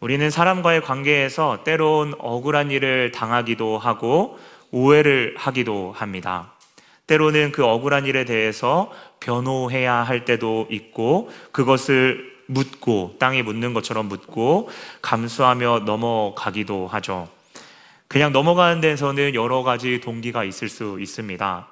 우리는 사람과의 관계에서 때론 억울한 일을 당하기도 하고 오해를 하기도 합니다. 때로는 그 억울한 일에 대해서 변호해야 할 때도 있고 그것을 묻고 땅에 묻는 것처럼 묻고 감수하며 넘어가기도 하죠. 그냥 넘어가는 데서는 여러 가지 동기가 있을 수 있습니다.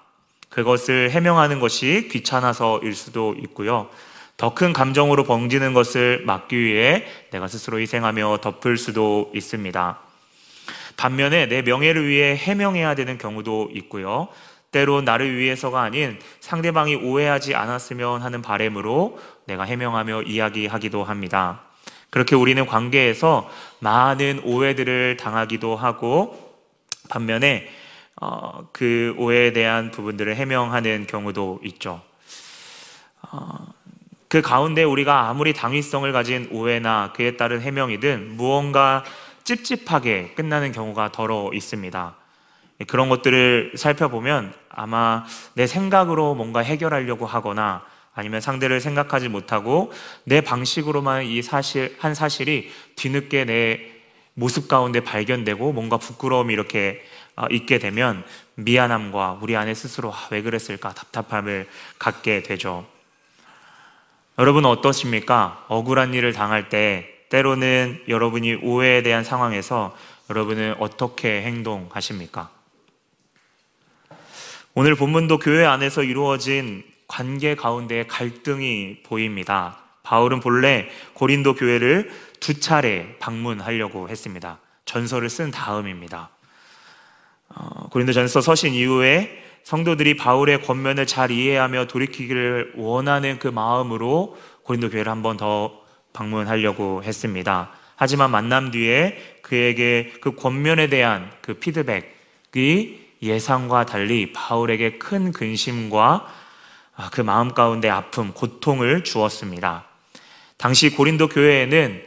그것을 해명하는 것이 귀찮아서일 수도 있고요. 더 큰 감정으로 번지는 것을 막기 위해 내가 스스로 희생하며 덮을 수도 있습니다. 반면에 내 명예를 위해 해명해야 되는 경우도 있고요. 때로 나를 위해서가 아닌 상대방이 오해하지 않았으면 하는 바램으로 내가 해명하며 이야기하기도 합니다. 그렇게 우리는 관계에서 많은 오해들을 당하기도 하고 반면에 어, 그 오해에 대한 부분들을 해명하는 경우도 있죠. 어, 그 가운데 우리가 아무리 당위성을 가진 오해나 그에 따른 해명이든 무언가 찝찝하게 끝나는 경우가 더러 있습니다. 그런 것들을 살펴보면 아마 내 생각으로 뭔가 해결하려고 하거나 아니면 상대를 생각하지 못하고 내 방식으로만 이 사실, 한 사실이 뒤늦게 내 모습 가운데 발견되고 뭔가 부끄러움이 이렇게 어, 있게 되면 미안함과 우리 안에 스스로 아, 왜 그랬을까 답답함을 갖게 되죠. 여러분 어떠십니까? 억울한 일을 당할 때 때로는 여러분이 오해에 대한 상황에서 여러분은 어떻게 행동하십니까? 오늘 본문도 교회 안에서 이루어진 관계 가운데 갈등이 보입니다. 바울은 본래 고린도 교회를 두 차례 방문하려고 했습니다. 전서를 쓴 다음입니다. 어, 고린도 전서 서신 이후에 성도들이 바울의 권면을 잘 이해하며 돌이키기를 원하는 그 마음으로 고린도 교회를 한 번 더 방문하려고 했습니다. 하지만 만남 뒤에 그에게 그 권면에 대한 그 피드백이 예상과 달리 바울에게 큰 근심과 아, 그 마음 가운데 아픔, 고통을 주었습니다. 당시 고린도 교회에는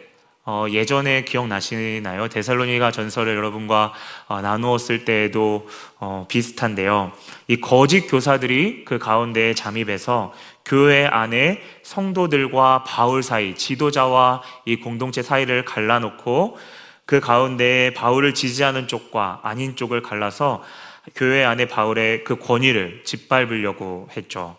어, 예전에 기억나시나요? 데살로니가 전설을 여러분과 어, 나누었을 때에도 어, 비슷한데요. 이 거짓 교사들이 그 가운데에 잠입해서 교회 안에 성도들과 바울 사이, 지도자와 이 공동체 사이를 갈라놓고 그 가운데에 바울을 지지하는 쪽과 아닌 쪽을 갈라서 교회 안에 바울의 그 권위를 짓밟으려고 했죠.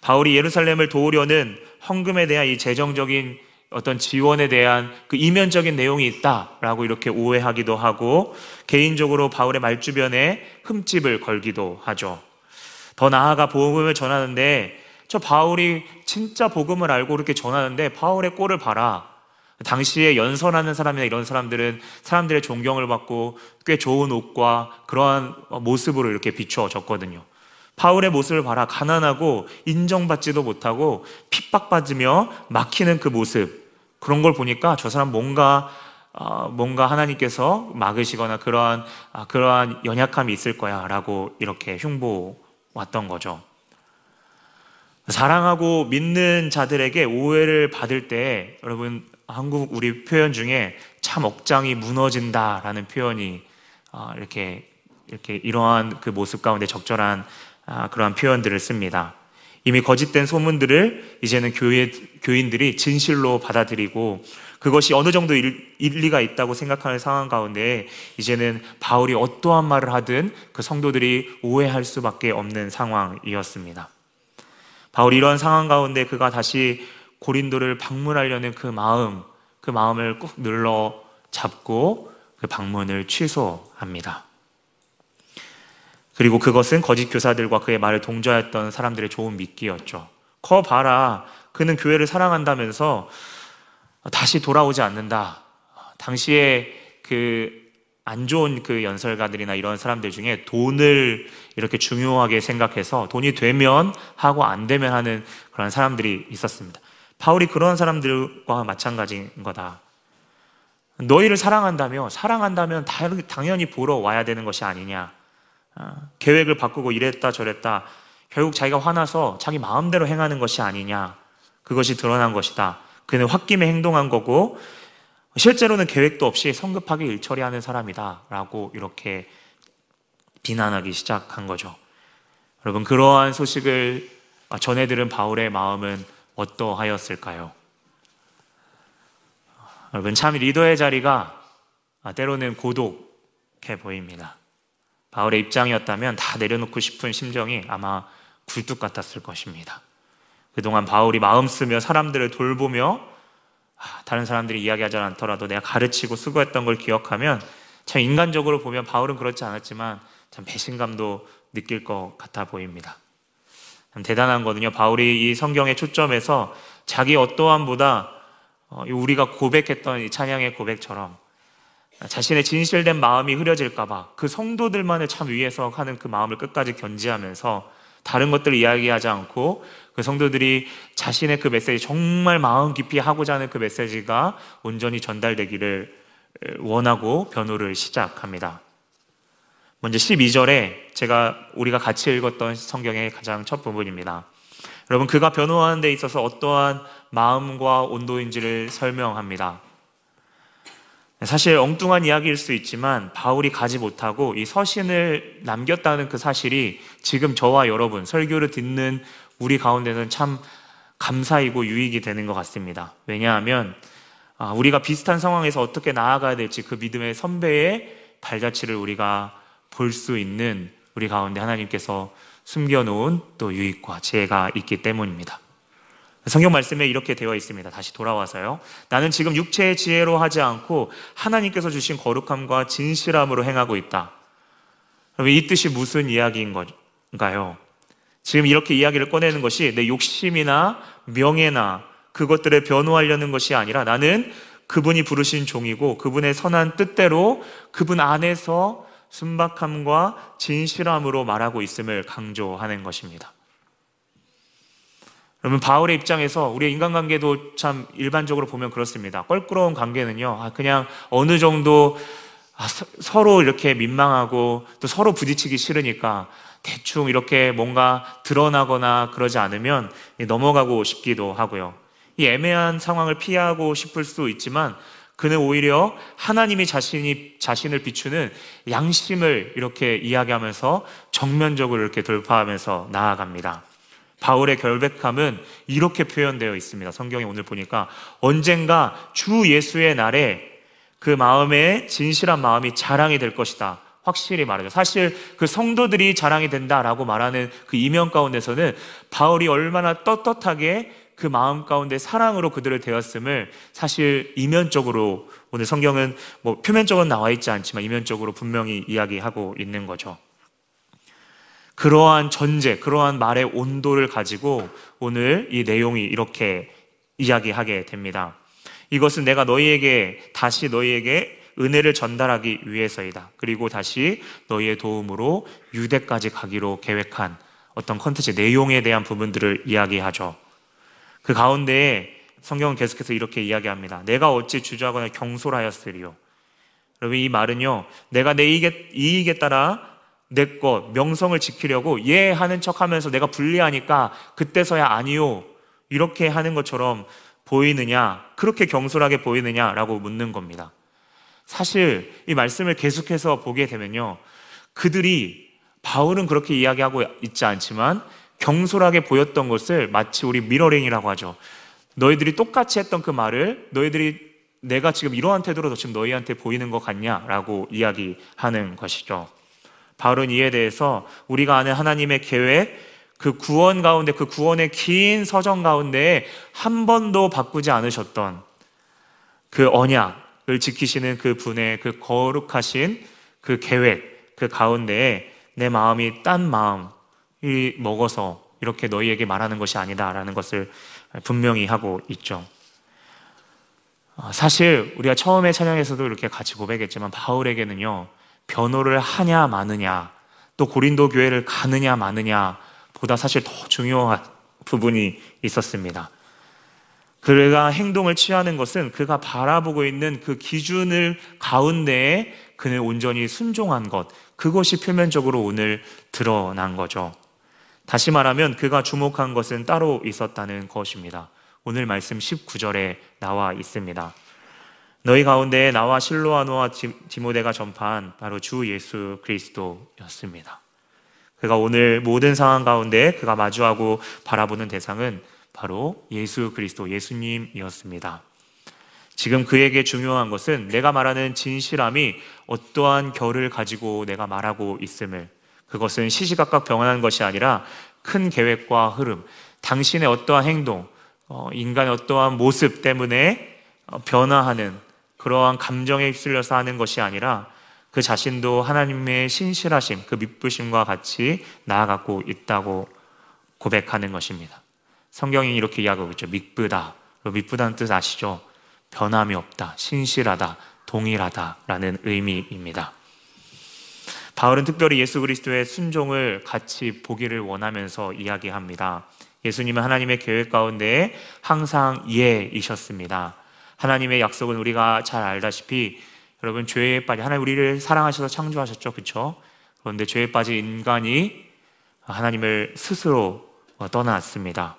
바울이 예루살렘을 도우려는 헌금에 대한 이 재정적인 어떤 지원에 대한 그 이면적인 내용이 있다라고 이렇게 오해하기도 하고 개인적으로 바울의 말 주변에 흠집을 걸기도 하죠. 더 나아가 복음을 전하는데 저 바울이 진짜 복음을 알고 이렇게 전하는데 바울의 꼴을 봐라. 당시에 연설하는 사람이나 이런 사람들은 사람들의 존경을 받고 꽤 좋은 옷과 그러한 모습으로 이렇게 비추어졌거든요. 바울의 모습을 봐라. 가난하고 인정받지도 못하고 핍박받으며 막히는 그 모습. 그런 걸 보니까 저 사람 뭔가 어, 뭔가 하나님께서 막으시거나 그러한 아, 그러한 연약함이 있을 거야라고 이렇게 흉보 왔던 거죠. 사랑하고 믿는 자들에게 오해를 받을 때 여러분 한국 우리 표현 중에 참 억장이 무너진다라는 표현이 어, 이렇게 이렇게 이러한 그 모습 가운데 적절한 아, 그러한 표현들을 씁니다. 이미 거짓된 소문들을 이제는 교회, 교인들이 진실로 받아들이고 그것이 어느 정도 일, 일리가 있다고 생각하는 상황 가운데 이제는 바울이 어떠한 말을 하든 그 성도들이 오해할 수밖에 없는 상황이었습니다. 바울이 이런 상황 가운데 그가 다시 고린도를 방문하려는 그 마음, 그 마음을 꾹 눌러 잡고 그 방문을 취소합니다. 그리고 그것은 거짓 교사들과 그의 말을 동조했던 사람들의 좋은 미끼였죠. 커 봐라. 그는 교회를 사랑한다면서 다시 돌아오지 않는다. 당시에 그 안 좋은 그 연설가들이나 이런 사람들 중에 돈을 이렇게 중요하게 생각해서 돈이 되면 하고 안 되면 하는 그런 사람들이 있었습니다. 바울이 그런 사람들과 마찬가지인 거다. 너희를 사랑한다며, 사랑한다면 당연히 보러 와야 되는 것이 아니냐. 어, 계획을 바꾸고 이랬다 저랬다. 결국 자기가 화나서 자기 마음대로 행하는 것이 아니냐. 그것이 드러난 것이다. 그는 홧김에 행동한 거고, 실제로는 계획도 없이 성급하게 일 처리하는 사람이다. 라고 이렇게 비난하기 시작한 거죠. 여러분, 그러한 소식을 전해 들은 바울의 마음은 어떠하였을까요? 여러분, 참 리더의 자리가 때로는 고독해 보입니다. 바울의 입장이었다면 다 내려놓고 싶은 심정이 아마 굴뚝 같았을 것입니다. 그동안 바울이 마음 쓰며 사람들을 돌보며 아, 다른 사람들이 이야기하지 않더라도 내가 가르치고 수고했던 걸 기억하면 참 인간적으로 보면 바울은 그렇지 않았지만 참 배신감도 느낄 것 같아 보입니다. 참 대단한 거든요. 바울이 이 성경의 초점에서 자기 어떠함보다 어, 우리가 고백했던 이 찬양의 고백처럼 자신의 진실된 마음이 흐려질까봐 그 성도들만을 참 위해서 하는 그 마음을 끝까지 견지하면서 다른 것들을 이야기하지 않고 그 성도들이 자신의 그 메시지 정말 마음 깊이 하고자 하는 그 메시지가 온전히 전달되기를 원하고 변호를 시작합니다. 먼저 12절에 제가 우리가 같이 읽었던 성경의 가장 첫 부분입니다. 여러분 그가 변호하는 데 있어서 어떠한 마음과 온도인지를 설명합니다. 사실 엉뚱한 이야기일 수 있지만 바울이 가지 못하고 이 서신을 남겼다는 그 사실이 지금 저와 여러분 설교를 듣는 우리 가운데는 참 감사이고 유익이 되는 것 같습니다. 왜냐하면 아, 우리가 비슷한 상황에서 어떻게 나아가야 될지 그 믿음의 선배의 발자취를 우리가 볼 수 있는 우리 가운데 하나님께서 숨겨놓은 또 유익과 지혜가 있기 때문입니다. 성경 말씀에 이렇게 되어 있습니다. 다시 돌아와서요. 나는 지금 육체의 지혜로 하지 않고 하나님께서 주신 거룩함과 진실함으로 행하고 있다. 이 뜻이 무슨 이야기인 건가요? 지금 이렇게 이야기를 꺼내는 것이 내 욕심이나 명예나 그것들을 변호하려는 것이 아니라 나는 그분이 부르신 종이고 그분의 선한 뜻대로 그분 안에서 순박함과 진실함으로 말하고 있음을 강조하는 것입니다. 여러분 바울의 입장에서 우리의 인간관계도 참 일반적으로 보면 그렇습니다. 껄끄러운 관계는요, 아, 그냥 어느 정도 아, 서로 이렇게 민망하고 또 서로 부딪히기 싫으니까 대충 이렇게 뭔가 드러나거나 그러지 않으면 넘어가고 싶기도 하고요. 이 애매한 상황을 피하고 싶을 수 있지만 그는 오히려 하나님이 자신이 자신을 비추는 양심을 이렇게 이야기하면서 정면적으로 이렇게 돌파하면서 나아갑니다. 바울의 결백함은 이렇게 표현되어 있습니다. 성경에 오늘 보니까 언젠가 주 예수의 날에 그 마음의 진실한 마음이 자랑이 될 것이다. 확실히 말하죠. 사실 그 성도들이 자랑이 된다라고 말하는 그 이면 가운데서는 바울이 얼마나 떳떳하게 그 마음 가운데 사랑으로 그들을 대었음을 사실 이면적으로 오늘 성경은 뭐 표면적으로 나와 있지 않지만 이면적으로 분명히 이야기하고 있는 거죠. 그러한 전제, 그러한 말의 온도를 가지고 오늘 이 내용이 이렇게 이야기하게 됩니다. 이것은 내가 너희에게 다시 너희에게 은혜를 전달하기 위해서이다. 그리고 다시 너희의 도움으로 유대까지 가기로 계획한 어떤 컨텐츠 내용에 대한 부분들을 이야기하죠. 그 가운데에 성경은 계속해서 이렇게 이야기합니다. 내가 어찌 주저하거나 경솔하였으리요. 여러분 이 말은요. 내가 내 이익에, 이익에 따라 내 것, 명성을 지키려고 예 하는 척 하면서 내가 불리하니까 그때서야 아니요. 이렇게 하는 것처럼 보이느냐? 그렇게 경솔하게 보이느냐라고 묻는 겁니다. 사실 이 말씀을 계속해서 보게 되면요. 그들이 바울은 그렇게 이야기하고 있지 않지만 경솔하게 보였던 것을 마치 우리 mirroring이라고 하죠. 너희들이 똑같이 했던 그 말을 너희들이 내가 지금 이러한 태도로 지금 너희한테 보이는 것 같냐라고 이야기하는 것이죠. 바울은 이에 대해서 우리가 아는 하나님의 계획, 그 구원 가운데 그 구원의 긴 서정 가운데 한 번도 바꾸지 않으셨던 그 언약을 지키시는 그 분의 그 거룩하신 그 계획 그 가운데에 내 마음이 딴 마음이 먹어서 이렇게 너희에게 말하는 것이 아니다라는 것을 분명히 하고 있죠. 아, 사실 우리가 처음에 찬양에서도 이렇게 같이 고백했지만 바울에게는요 변호를 하냐 마느냐 또 고린도 교회를 가느냐 마느냐 보다 사실 더 중요한 부분이 있었습니다. 그가 행동을 취하는 것은 그가 바라보고 있는 그 기준을 가운데에 그는 온전히 순종한 것, 그것이 표면적으로 오늘 드러난 거죠. 다시 말하면 그가 주목한 것은 따로 있었다는 것입니다. 오늘 말씀 19절에 나와 있습니다. 너희 가운데 나와 실로아노와 디모데가 전파한 바로 주 예수 그리스도였습니다. 그가 오늘 모든 상황 가운데 그가 마주하고 바라보는 대상은 바로 예수 그리스도 예수님이었습니다. 지금 그에게 중요한 것은 내가 말하는 진실함이 어떠한 결을 가지고 내가 말하고 있음을 그것은 시시각각 변하는 것이 아니라 큰 계획과 흐름, 당신의 어떠한 행동, 어, 인간의 어떠한 모습 때문에 어, 변화하는 그러한 감정에 휩쓸려서 하는 것이 아니라 그 자신도 하나님의 신실하심, 그 믿부심과 같이 나아가고 있다고 고백하는 것입니다. 성경이 이렇게 이야기하고 있죠. 믿부다. 믿부다는 뜻 아시죠? 변함이 없다, 신실하다, 동일하다라는 의미입니다. 바울은 특별히 예수 그리스도의 순종을 같이 보기를 원하면서 이야기합니다. 예수님은 하나님의 계획 가운데 항상 예이셨습니다. 하나님의 약속은 우리가 잘 알다시피 여러분 죄에 빠진 하나님 우리를 사랑하셔서 창조하셨죠. 그렇죠? 그런데 죄에 빠진 인간이 하나님을 스스로 떠났습니다.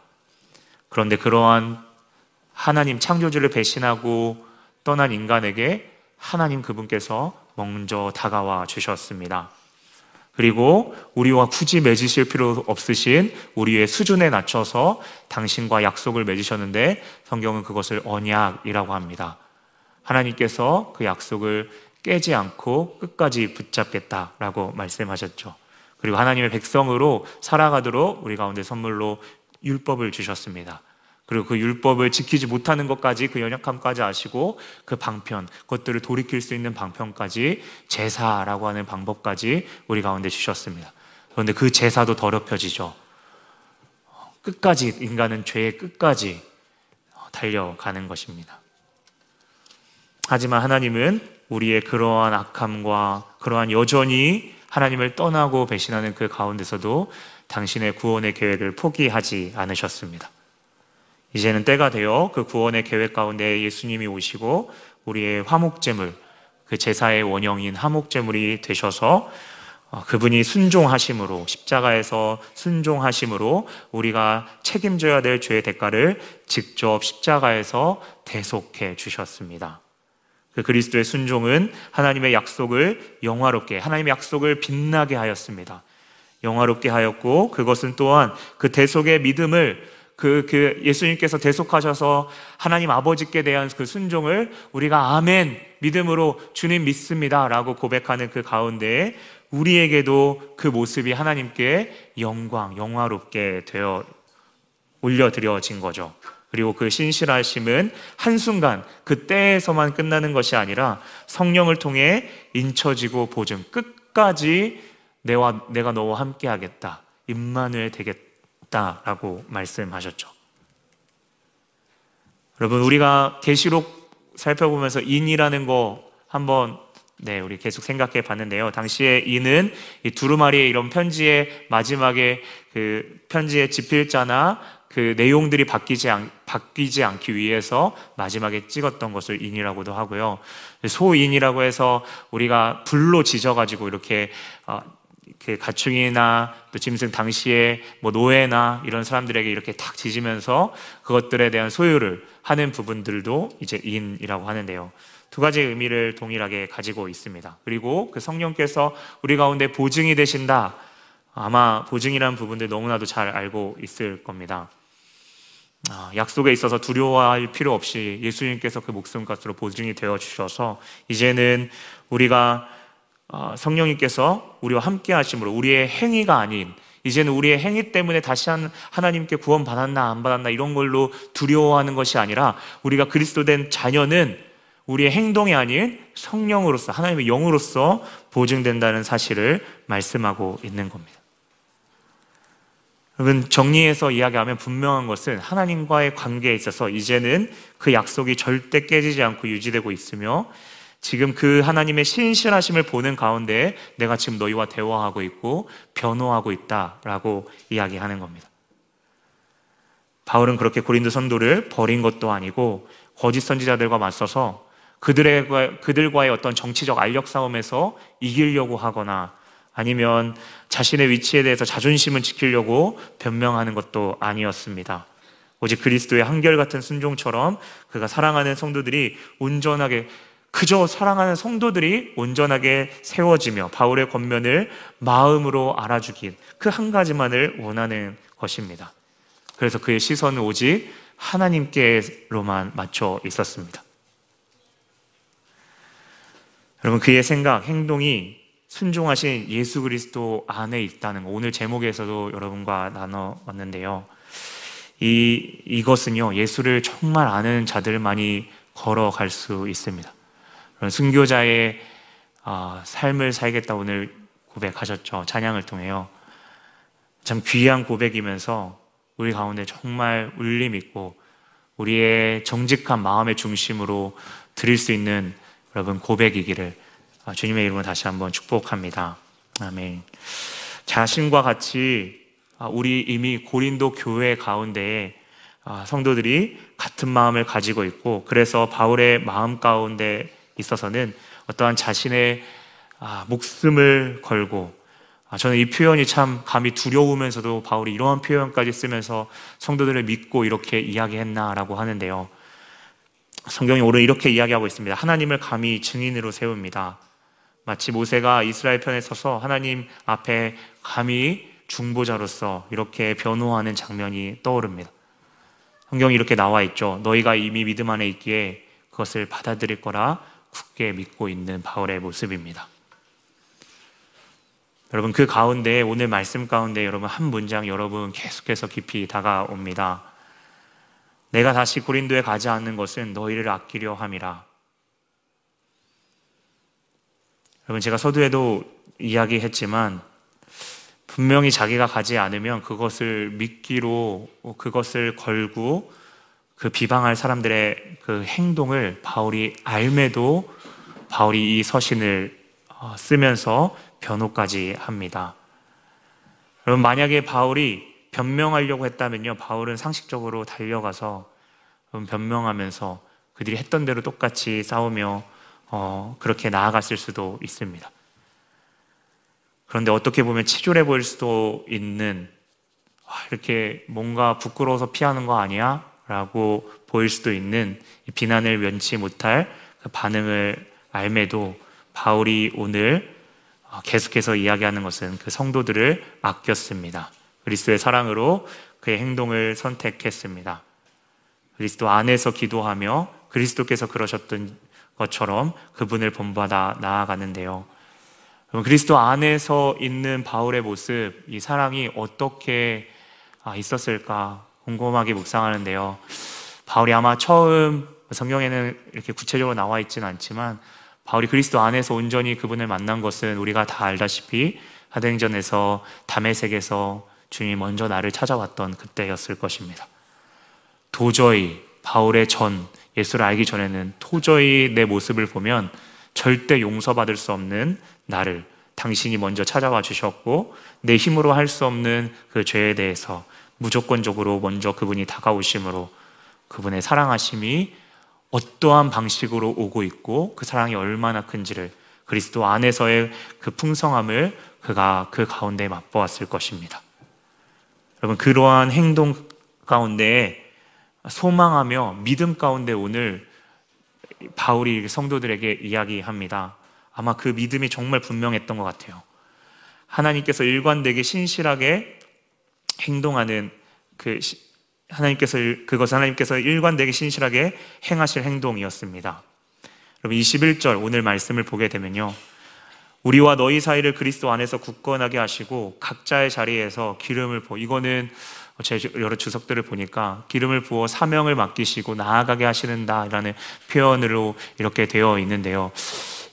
그런데 그러한 하나님 창조주를 배신하고 떠난 인간에게 하나님 그분께서 먼저 다가와 주셨습니다. 그리고 우리와 굳이 맺으실 필요 없으신 우리의 수준에 낮춰서 당신과 약속을 맺으셨는데 성경은 그것을 언약이라고 합니다. 하나님께서 그 약속을 깨지 않고 끝까지 붙잡겠다라고 말씀하셨죠. 그리고 하나님의 백성으로 살아가도록 우리 가운데 선물로 율법을 주셨습니다. 그리고 그 율법을 지키지 못하는 것까지 그 연약함까지 아시고 그 방편, 그것들을 돌이킬 수 있는 방편까지 제사라고 하는 방법까지 우리 가운데 주셨습니다. 그런데 그 제사도 더럽혀지죠. 끝까지 인간은 죄의 끝까지 달려가는 것입니다. 하지만 하나님은 우리의 그러한 악함과 그러한 여전히 하나님을 떠나고 배신하는 그 가운데서도 당신의 구원의 계획을 포기하지 않으셨습니다. 이제는 때가 되어 그 구원의 계획 가운데 예수님이 오시고 우리의 화목제물, 그 제사의 원형인 화목제물이 되셔서 어, 그분이 순종하심으로 십자가에서 순종하심으로 우리가 책임져야 될 죄의 대가를 직접 십자가에서 대속해 주셨습니다. 그 그리스도의 순종은 하나님의 약속을 영화롭게 하나님의 약속을 빛나게 하였습니다. 영화롭게 하였고 그것은 또한 그 대속의 믿음을 그, 그 예수님께서 대속하셔서 하나님 아버지께 대한 그 순종을 우리가 아멘, 믿음으로 주님 믿습니다. 라고 고백하는 그 가운데에 우리에게도 그 모습이 하나님께 영광, 영화롭게 되어 올려드려진 거죠. 그리고 그 신실하심은 한순간 그때에서만 끝나는 것이 아니라 성령을 통해 인쳐지고 보증 끝까지 내와 내가 너와 함께 하겠다. 임마누엘 되겠다. 있다라고 말씀하셨죠. 여러분 우리가 계시록 살펴보면서 인이라는 거 한번 네, 우리 계속 생각해 봤는데요. 당시에 이는 이 두루마리의 이런 편지의 마지막에 그 편지의 지필자나 그 내용들이 바뀌지, 않, 바뀌지 않기 위해서 마지막에 찍었던 것을 인이라고도 하고요. 소인이라고 해서 우리가 불로 지져가지고 이렇게 어, 그 가축이나 또 짐승 당시에 뭐 노예나 이런 사람들에게 이렇게 탁 지지면서 그것들에 대한 소유를 하는 부분들도 이제 인이라고 하는데요. 두 가지 의미를 동일하게 가지고 있습니다. 그리고 그 성령께서 우리 가운데 보증이 되신다. 아마 보증이라는 부분들 너무나도 잘 알고 있을 겁니다. 아, 약속에 있어서 두려워할 필요 없이 예수님께서 그 목숨값으로 보증이 되어 주셔서 이제는 우리가 어, 성령님께서 우리와 함께 하심으로 우리의 행위가 아닌 이제는 우리의 행위 때문에 다시 한 하나님께 구원 받았나 안 받았나 이런 걸로 두려워하는 것이 아니라 우리가 그리스도 된 자녀는 우리의 행동이 아닌 성령으로서 하나님의 영으로서 보증된다는 사실을 말씀하고 있는 겁니다. 여러분 정리해서 이야기하면 분명한 것은 하나님과의 관계에 있어서 이제는 그 약속이 절대 깨지지 않고 유지되고 있으며 지금 그 하나님의 신실하심을 보는 가운데 내가 지금 너희와 대화하고 있고 변호하고 있다라고 이야기하는 겁니다. 바울은 그렇게 고린도 선도를 버린 것도 아니고 거짓 선지자들과 맞서서 그들의, 그들과의 어떤 정치적 알력 싸움에서 이기려고 하거나 아니면 자신의 위치에 대해서 자존심을 지키려고 변명하는 것도 아니었습니다. 오직 그리스도의 한결같은 순종처럼 그가 사랑하는 성도들이 온전하게 그저 사랑하는 성도들이 온전하게 세워지며 바울의 권면을 마음으로 알아주긴 그 한 가지만을 원하는 것입니다. 그래서 그의 시선은 오직 하나님께로만 맞춰 있었습니다. 여러분 그의 생각, 행동이 순종하신 예수 그리스도 안에 있다는 거 오늘 제목에서도 여러분과 나눠왔는데요. 이 이것은요 예수를 정말 아는 자들만이 걸어갈 수 있습니다. 순교자의 어, 삶을 살겠다 오늘 고백하셨죠 찬양을 통해요. 참 귀한 고백이면서 우리 가운데 정말 울림 있고 우리의 정직한 마음의 중심으로 드릴 수 있는 여러분 고백이기를 아, 주님의 이름으로 다시 한번 축복합니다. 아멘. 자신과 같이 아, 우리 이미 고린도 교회 가운데에 아, 성도들이 같은 마음을 가지고 있고 그래서 바울의 마음 가운데 있어서는 어떠한 자신의 목숨을 걸고 저는 이 표현이 참 감히 두려우면서도 바울이 이러한 표현까지 쓰면서 성도들을 믿고 이렇게 이야기했나라고 하는데요. 성경이 오늘 이렇게 이야기하고 있습니다. 하나님을 감히 증인으로 세웁니다. 마치 모세가 이스라엘 편에 서서 하나님 앞에 감히 중보자로서 이렇게 변호하는 장면이 떠오릅니다. 성경이 이렇게 나와 있죠. 너희가 이미 믿음 안에 있기에 그것을 받아들일 거라 굳게 믿고 있는 바울의 모습입니다. 여러분 그 가운데 오늘 말씀 가운데 여러분 한 문장 여러분 계속해서 깊이 다가옵니다. 내가 다시 고린도에 가지 않는 것은 너희를 아끼려 함이라. 여러분 제가 서두에도 이야기했지만 분명히 자기가 가지 않으면 그것을 믿기로 그것을 걸고 그 비방할 사람들의 그 행동을 바울이 알매도 바울이 이 서신을 어, 쓰면서 변호까지 합니다. 여러분 만약에 바울이 변명하려고 했다면요. 바울은 상식적으로 달려가서 변명하면서 그들이 했던 대로 똑같이 싸우며 어, 그렇게 나아갔을 수도 있습니다. 그런데 어떻게 보면 치졸해 보일 수도 있는 아, 이렇게 뭔가 부끄러워서 피하는 거 아니야? 라고 보일 수도 있는 비난을 면치 못할 그 반응을 알매도 바울이 오늘 어, 계속해서 이야기하는 것은 그 성도들을 아꼈습니다. 그리스도의 사랑으로 그의 행동을 선택했습니다. 그리스도 안에서 기도하며 그리스도께서 그러셨던 것처럼 그분을 본받아 나아가는데요. 그리스도 안에서 있는 바울의 모습, 이 사랑이 어떻게 아, 있었을까 궁금하게 묵상하는데요. 바울이 아마 처음 성경에는 이렇게 구체적으로 나와 있지는 않지만 바울이 그리스도 안에서 온전히 그분을 만난 것은 우리가 다 알다시피 하행전에서 담의색에서 주님이 먼저 나를 찾아왔던 그때였을 것입니다. 도저히 바울의 전 예수를 알기 전에는 도저히 내 모습을 보면 절대 용서받을 수 없는 나를 당신이 먼저 찾아와 주셨고 내 힘으로 할 수 없는 그 죄에 대해서 무조건적으로 먼저 그분이 다가오심으로 그분의 사랑하심이 어떠한 방식으로 오고 있고 그 사랑이 얼마나 큰지를 그리스도 안에서의 그 풍성함을 그가 그 가운데 맛보았을 것입니다. 여러분 그러한 행동 가운데 소망하며 믿음 가운데 오늘 바울이 성도들에게 이야기합니다. 아마 그 믿음이 정말 분명했던 것 같아요. 하나님께서 일관되게 신실하게 행동하는 그 하나님께서 그것 하나님께서 일관되게 신실하게 행하실 행동이었습니다. 여러분 21절 오늘 말씀을 보게 되면요. 우리와 너희 사이를 그리스도 안에서 굳건하게 하시고 각자의 자리에서 기름을 부어 이거는 제 여러 주석들을 보니까 기름을 부어 사명을 맡기시고 나아가게 하시는다라는 표현으로 이렇게 되어 있는데요.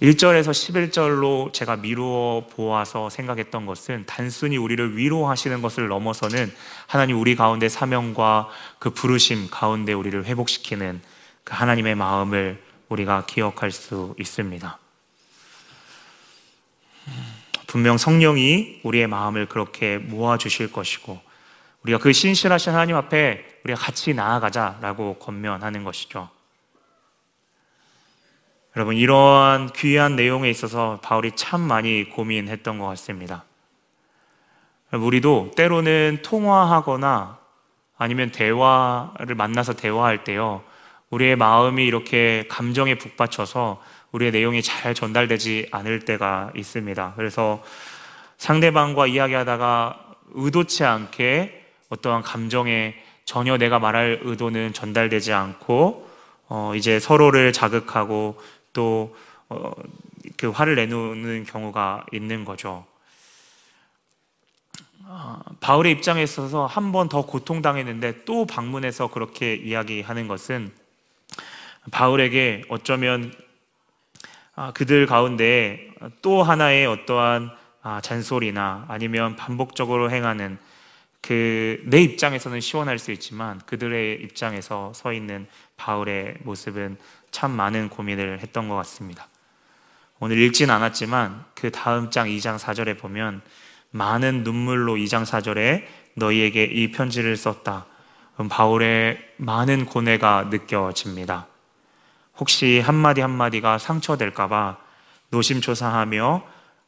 1절에서 11절로 제가 미루어 보아서 생각했던 것은 단순히 우리를 위로하시는 것을 넘어서는 하나님 우리 가운데 사명과 그 부르심 가운데 우리를 회복시키는 그 하나님의 마음을 우리가 기억할 수 있습니다. 분명 성령이 우리의 마음을 그렇게 모아주실 것이고, 우리가 그 신실하신 하나님 앞에 우리가 같이 나아가자라고 권면하는 것이죠. 여러분, 이러한 귀한 내용에 있어서 바울이 참 많이 고민했던 것 같습니다. 우리도 때로는 통화하거나 아니면 대화를 만나서 대화할 때요, 우리의 마음이 이렇게 감정에 북받쳐서 우리의 내용이 잘 전달되지 않을 때가 있습니다. 그래서 상대방과 이야기하다가 의도치 않게 어떠한 감정에 전혀 내가 말할 의도는 전달되지 않고 어 이제 서로를 자극하고 또 어, 그 화를 내놓는 경우가 있는 거죠. 아, 바울의 입장에 있어서 한 번 더 고통당했는데 또 방문해서 그렇게 이야기하는 것은 바울에게 어쩌면 아, 그들 가운데 또 하나의 어떠한 아, 잔소리나 아니면 반복적으로 행하는 그 내 입장에서는 시원할 수 있지만 그들의 입장에서 서 있는 바울의 모습은 참 많은 고민을 했던 것 같습니다. 오늘 읽진 않았지만 그 다음 장 2장 4절에 보면 많은 눈물로 2장 4절에 너희에게 이 편지를 썼다. 바울의 많은 고뇌가 느껴집니다. 혹시 한마디 한마디가 상처될까봐 노심초사하며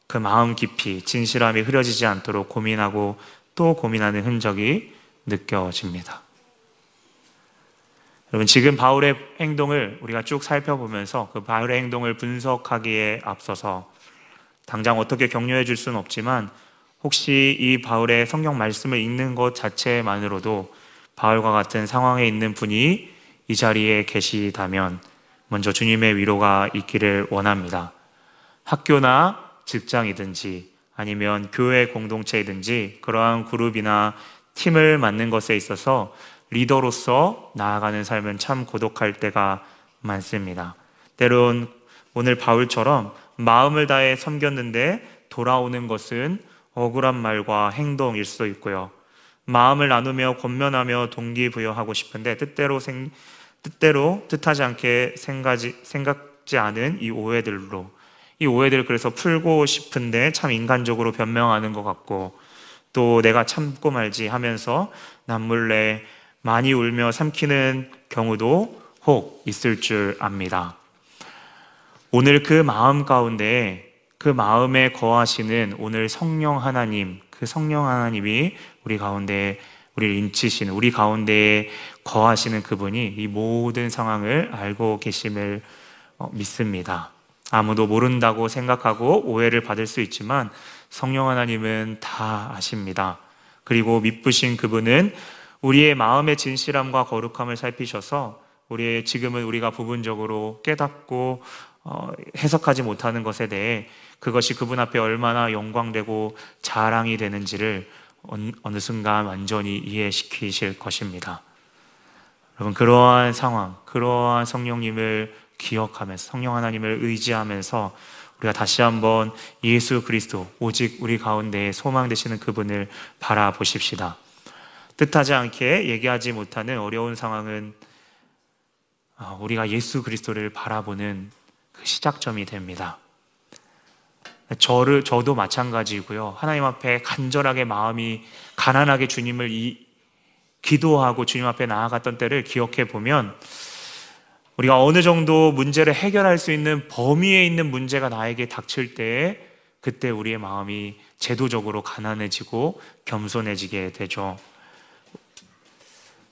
그 마음 깊이 진실함이 흐려지지 않도록 고민하고 또 고민하는 흔적이 느껴집니다. 여러분, 지금 바울의 행동을 우리가 쭉 살펴보면서 그 바울의 행동을 분석하기에 앞서서 당장 어떻게 격려해 줄 수는 없지만 혹시 이 바울의 성경 말씀을 읽는 것 자체만으로도 바울과 같은 상황에 있는 분이 이 자리에 계시다면 먼저 주님의 위로가 있기를 원합니다. 학교나 직장이든지 아니면 교회 공동체이든지 그러한 그룹이나 팀을 맡는 것에 있어서 리더로서 나아가는 삶은 참 고독할 때가 많습니다. 때론 오늘 바울처럼 마음을 다해 섬겼는데 돌아오는 것은 억울한 말과 행동일 수도 있고요. 마음을 나누며 권면하며 동기부여하고 싶은데 뜻대로 생, 뜻대로 뜻하지 않게 생각지, 생각지 않은 이 오해들로 이 오해들을 그래서 풀고 싶은데 참 인간적으로 변명하는 것 같고 또 내가 참고 말지 하면서 남몰래 많이 울며 삼키는 경우도 혹 있을 줄 압니다. 오늘 그 마음 가운데 그 마음에 거하시는 오늘 성령 하나님, 그 성령 하나님이 우리 가운데 우리를 인치시는 우리 가운데에 거하시는 그분이 이 모든 상황을 알고 계심을 어, 믿습니다. 아무도 모른다고 생각하고 오해를 받을 수 있지만 성령 하나님은 다 아십니다. 그리고 믿으신 그분은 우리의 마음의 진실함과 거룩함을 살피셔서 우리의 지금은 우리가 부분적으로 깨닫고 어, 해석하지 못하는 것에 대해 그것이 그분 앞에 얼마나 영광되고 자랑이 되는지를 어느 순간 완전히 이해시키실 것입니다. 여러분, 그러한 상황, 그러한 성령님을 기억하면서, 성령 하나님을 의지하면서 우리가 다시 한번 예수 그리스도, 오직 우리 가운데 소망 되시는 그분을 바라보십시다. 뜻하지 않게 얘기하지 못하는 어려운 상황은 아, 우리가 예수 그리스도를 바라보는 그 시작점이 됩니다. 저를 저도 마찬가지고요. 하나님 앞에 간절하게 마음이 가난하게 주님을 이, 기도하고 주님 앞에 나아갔던 때를 기억해 보면 우리가 어느 정도 문제를 해결할 수 있는 범위에 있는 문제가 나에게 닥칠 때 그때 우리의 마음이 제도적으로 가난해지고 겸손해지게 되죠.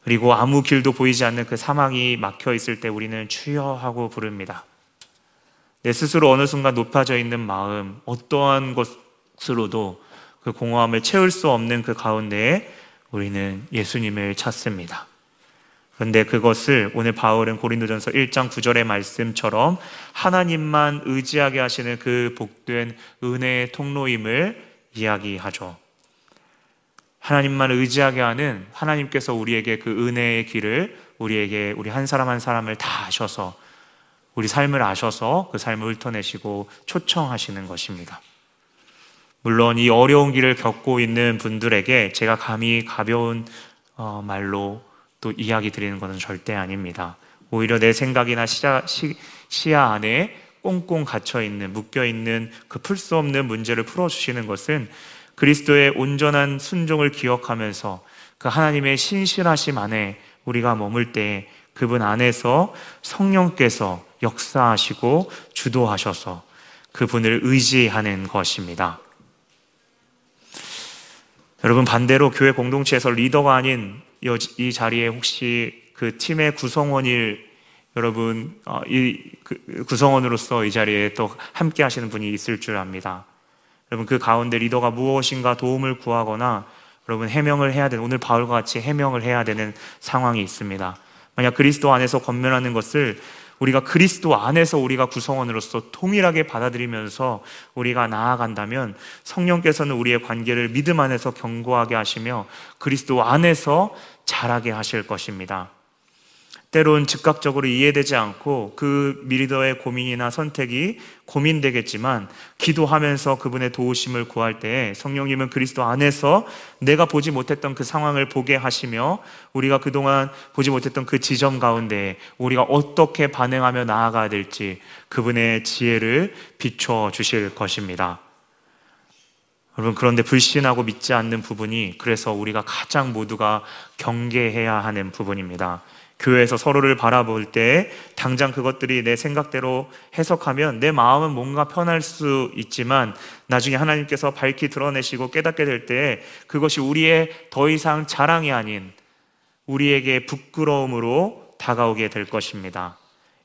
그리고 아무 길도 보이지 않는 그 사망이 막혀 있을 때 우리는 주여 하고 부릅니다. 내 스스로 어느 순간 높아져 있는 마음, 어떠한 것으로도 그 공허함을 채울 수 없는 그 가운데에 우리는 예수님을 찾습니다. 그런데 그것을 오늘 바울은 고린도전서 1장 9절의 말씀처럼 하나님만 의지하게 하시는 그 복된 은혜의 통로임을 이야기하죠. 하나님만 의지하게 하는 하나님께서 우리에게 그 은혜의 길을 우리에게 우리 한 사람 한 사람을 다 아셔서 우리 삶을 아셔서 그 삶을 훑어내시고 초청하시는 것입니다. 물론 이 어려운 길을 겪고 있는 분들에게 제가 감히 가벼운 어, 말로 또 이야기 드리는 것은 절대 아닙니다. 오히려 내 생각이나 시야, 시, 시야 안에 꽁꽁 갇혀 있는, 묶여 있는 그 풀 수 없는 문제를 풀어 주시는 것은 그리스도의 온전한 순종을 기억하면서 그 하나님의 신실하심 안에 우리가 머물 때 그분 안에서 성령께서 역사하시고 주도하셔서 그분을 의지하는 것입니다. 여러분 반대로 교회 공동체에서 리더가 아닌 이 자리에 혹시 그 팀의 구성원일 여러분 어, 이그 구성원으로서 이 자리에 또 함께 하시는 분이 있을 줄 압니다. 여러분 그 가운데 리더가 무엇인가 도움을 구하거나 여러분 해명을 해야 되는 오늘 바울과 같이 해명을 해야 되는 상황이 있습니다. 만약 그리스도 안에서 권면하는 것을 우리가 그리스도 안에서 우리가 구성원으로서 통일하게 받아들이면서 우리가 나아간다면 성령께서는 우리의 관계를 믿음 안에서 견고하게 하시며 그리스도 안에서 자라게 하실 것입니다. 때론 즉각적으로 이해되지 않고 그 리더의 고민이나 선택이 고민되겠지만 기도하면서 그분의 도우심을 구할 때 성령님은 그리스도 안에서 내가 보지 못했던 그 상황을 보게 하시며 우리가 그동안 보지 못했던 그 지점 가운데 우리가 어떻게 반응하며 나아가야 될지 그분의 지혜를 비춰 주실 것입니다. 여러분, 그런데 불신하고 믿지 않는 부분이 그래서 우리가 가장 모두가 경계해야 하는 부분입니다. 교회에서 서로를 바라볼 때 당장 그것들이 내 생각대로 해석하면 내 마음은 뭔가 편할 수 있지만 나중에 하나님께서 밝히 드러내시고 깨닫게 될 때 그것이 우리의 더 이상 자랑이 아닌 우리에게 부끄러움으로 다가오게 될 것입니다.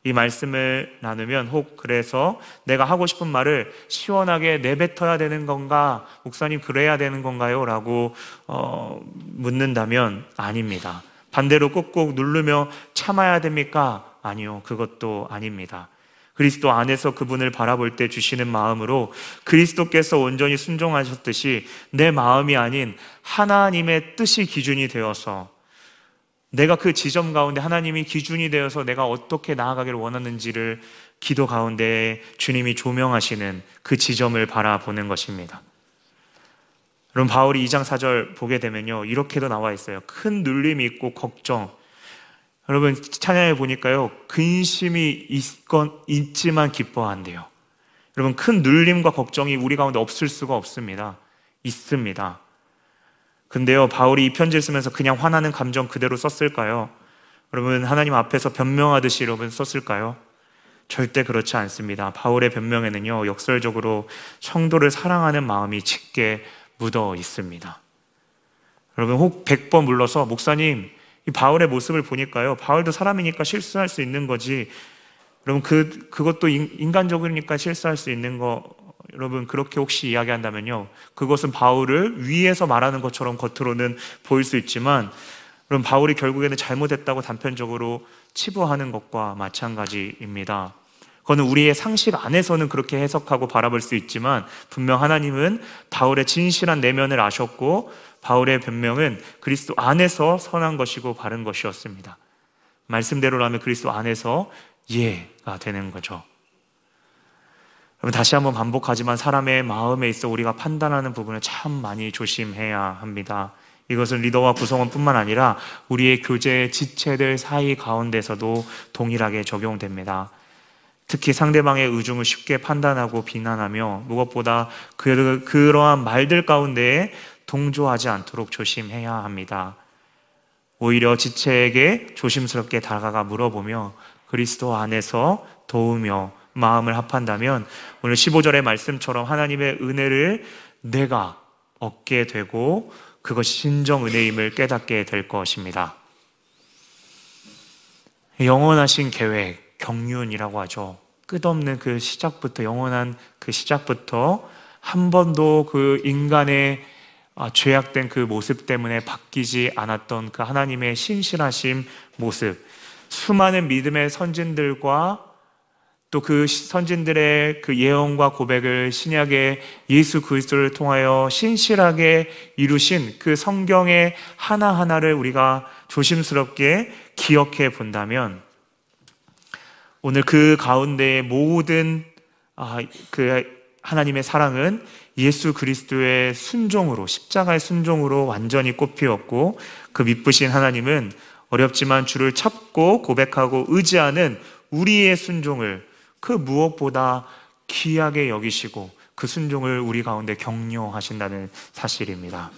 이 말씀을 나누면 혹 그래서 내가 하고 싶은 말을 시원하게 내뱉어야 되는 건가? 목사님 그래야 되는 건가요? 라고 어, 묻는다면 아닙니다. 반대로 꾹꾹 누르며 참아야 됩니까? 아니요. 그것도 아닙니다. 그리스도 안에서 그분을 바라볼 때 주시는 마음으로 그리스도께서 온전히 순종하셨듯이 내 마음이 아닌 하나님의 뜻이 기준이 되어서 내가 그 지점 가운데 하나님이 기준이 되어서 내가 어떻게 나아가기를 원하는지를 기도 가운데 주님이 조명하시는 그 지점을 바라보는 것입니다. 여러분 바울이 2장 4절 보게 되면요 이렇게도 나와 있어요. 큰 눌림이 있고 걱정. 여러분 찬양해 보니까요 근심이 있건 있지만 기뻐한대요. 여러분 큰 눌림과 걱정이 우리 가운데 없을 수가 없습니다. 있습니다. 근데요 바울이 이 편지를 쓰면서 그냥 화나는 감정 그대로 썼을까요? 여러분 하나님 앞에서 변명하듯이 여러분 썼을까요? 절대 그렇지 않습니다. 바울의 변명에는요 역설적으로 성도를 사랑하는 마음이 짙게 묻어 있습니다. 여러분 혹 100번 물러서 목사님 이 바울의 모습을 보니까요. 바울도 사람이니까 실수할 수 있는 거지. 여러분 그 그것도 인간적이니까 실수할 수 있는 거 여러분 그렇게 혹시 이야기한다면요. 그것은 바울을 위에서 말하는 것처럼 겉으로는 보일 수 있지만 여러분 바울이 결국에는 잘못했다고 단편적으로 치부하는 것과 마찬가지입니다. 그거는 우리의 상식 안에서는 그렇게 해석하고 바라볼 수 있지만 분명 하나님은 바울의 진실한 내면을 아셨고 바울의 변명은 그리스도 안에서 선한 것이고 바른 것이었습니다. 말씀대로라면 그리스도 안에서 이해가 되는 거죠. 그럼 다시 한번 반복하지만 사람의 마음에 있어 우리가 판단하는 부분을 참 많이 조심해야 합니다. 이것은 리더와 구성원뿐만 아니라 우리의 교제 지체들 사이 가운데서도 동일하게 적용됩니다. 특히 상대방의 의중을 쉽게 판단하고 비난하며 무엇보다 그, 그러한 말들 가운데 동조하지 않도록 조심해야 합니다. 오히려 지체에게 조심스럽게 다가가 물어보며 그리스도 안에서 도우며 마음을 합한다면 오늘 15절의 말씀처럼 하나님의 은혜를 내가 얻게 되고 그것이 진정 은혜임을 깨닫게 될 것입니다. 영원하신 계획, 경륜이라고 하죠. 끝없는 그 시작부터 영원한 그 시작부터 한 번도 그 인간의 아, 죄악된 그 모습 때문에 바뀌지 않았던 그 하나님의 신실하심 모습, 수많은 믿음의 선진들과 또 그 선진들의 그 예언과 고백을 신약의 예수 그리스도를 통하여 신실하게 이루신 그 성경의 하나하나를 우리가 조심스럽게 기억해 본다면 오늘 그 가운데의 모든 아, 그 하나님의 사랑은 예수 그리스도의 순종으로 십자가의 순종으로 완전히 꽃피었고 그 미쁘신 하나님은 어렵지만 주를 찾고 고백하고 의지하는 우리의 순종을 그 무엇보다 귀하게 여기시고 그 순종을 우리 가운데 격려하신다는 사실입니다.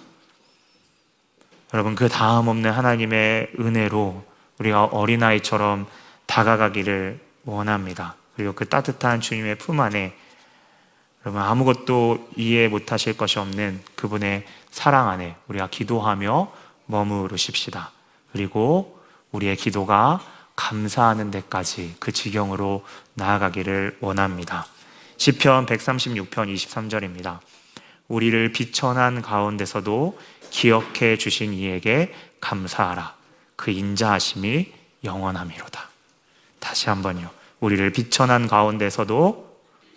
여러분 그 다음 없는 하나님의 은혜로 우리가 어린아이처럼 다가가기를 원합니다. 그리고 그 따뜻한 주님의 품 안에 여러분 아무것도 이해 못하실 것이 없는 그분의 사랑 안에 우리가 기도하며 머무르십시다. 그리고 우리의 기도가 감사하는 데까지 그 지경으로 나아가기를 원합니다. 시편 136편 23절입니다. 우리를 비천한 가운데서도 기억해 주신 이에게 감사하라. 그 인자하심이 영원함이로다. 다시 한번요. 우리를 비천한 가운데서도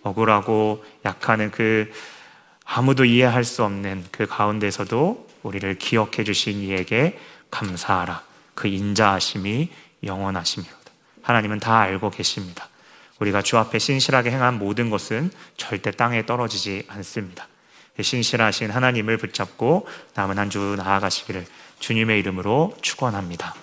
억울하고 약하는 그 아무도 이해할 수 없는 그 가운데서도 우리를 기억해 주신 이에게 감사하라. 그 인자하심이 영원하십니다. 하나님은 다 알고 계십니다. 우리가 주 앞에 신실하게 행한 모든 것은 절대 땅에 떨어지지 않습니다. 신실하신 하나님을 붙잡고 남은 한 주 나아가시기를 주님의 이름으로 축원합니다.